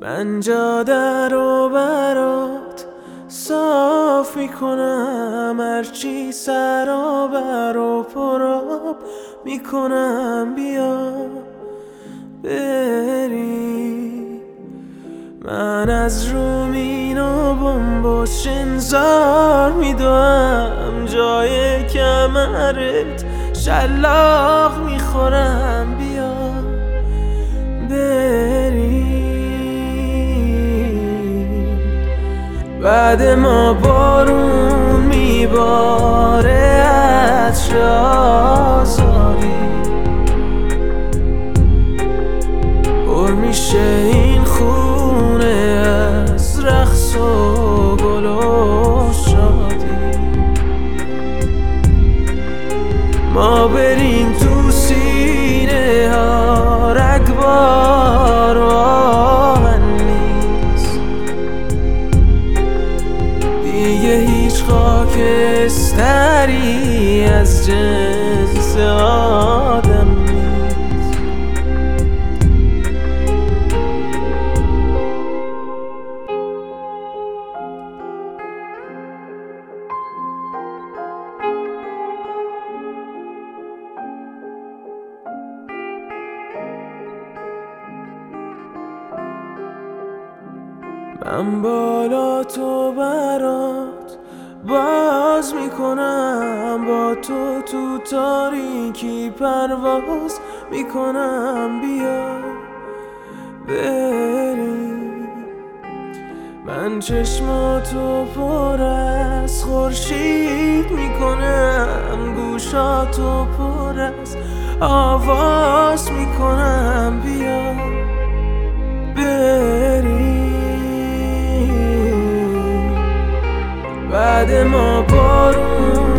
من جاده رو برات صاف می‌کنم هرچی سرابر و پراب می‌کنم. بیا بری. من از رومین و بمب شنزار میدوم. جای کمرت شلاق می‌خورم. بعد ما بارون میباره از شازاری پر میشه این خونه از رقص و گل و شادی. ما بریم تو خاکستری از جنس آدم من بالا تو برات باز می‌کنم. با تو تو تاریکی پرواز می‌کنم. بیا بریم. من چشماتو پر از خورشید می‌کنم. گوشاتو پر از آواز می‌کنم. بیا بعد ما بارون.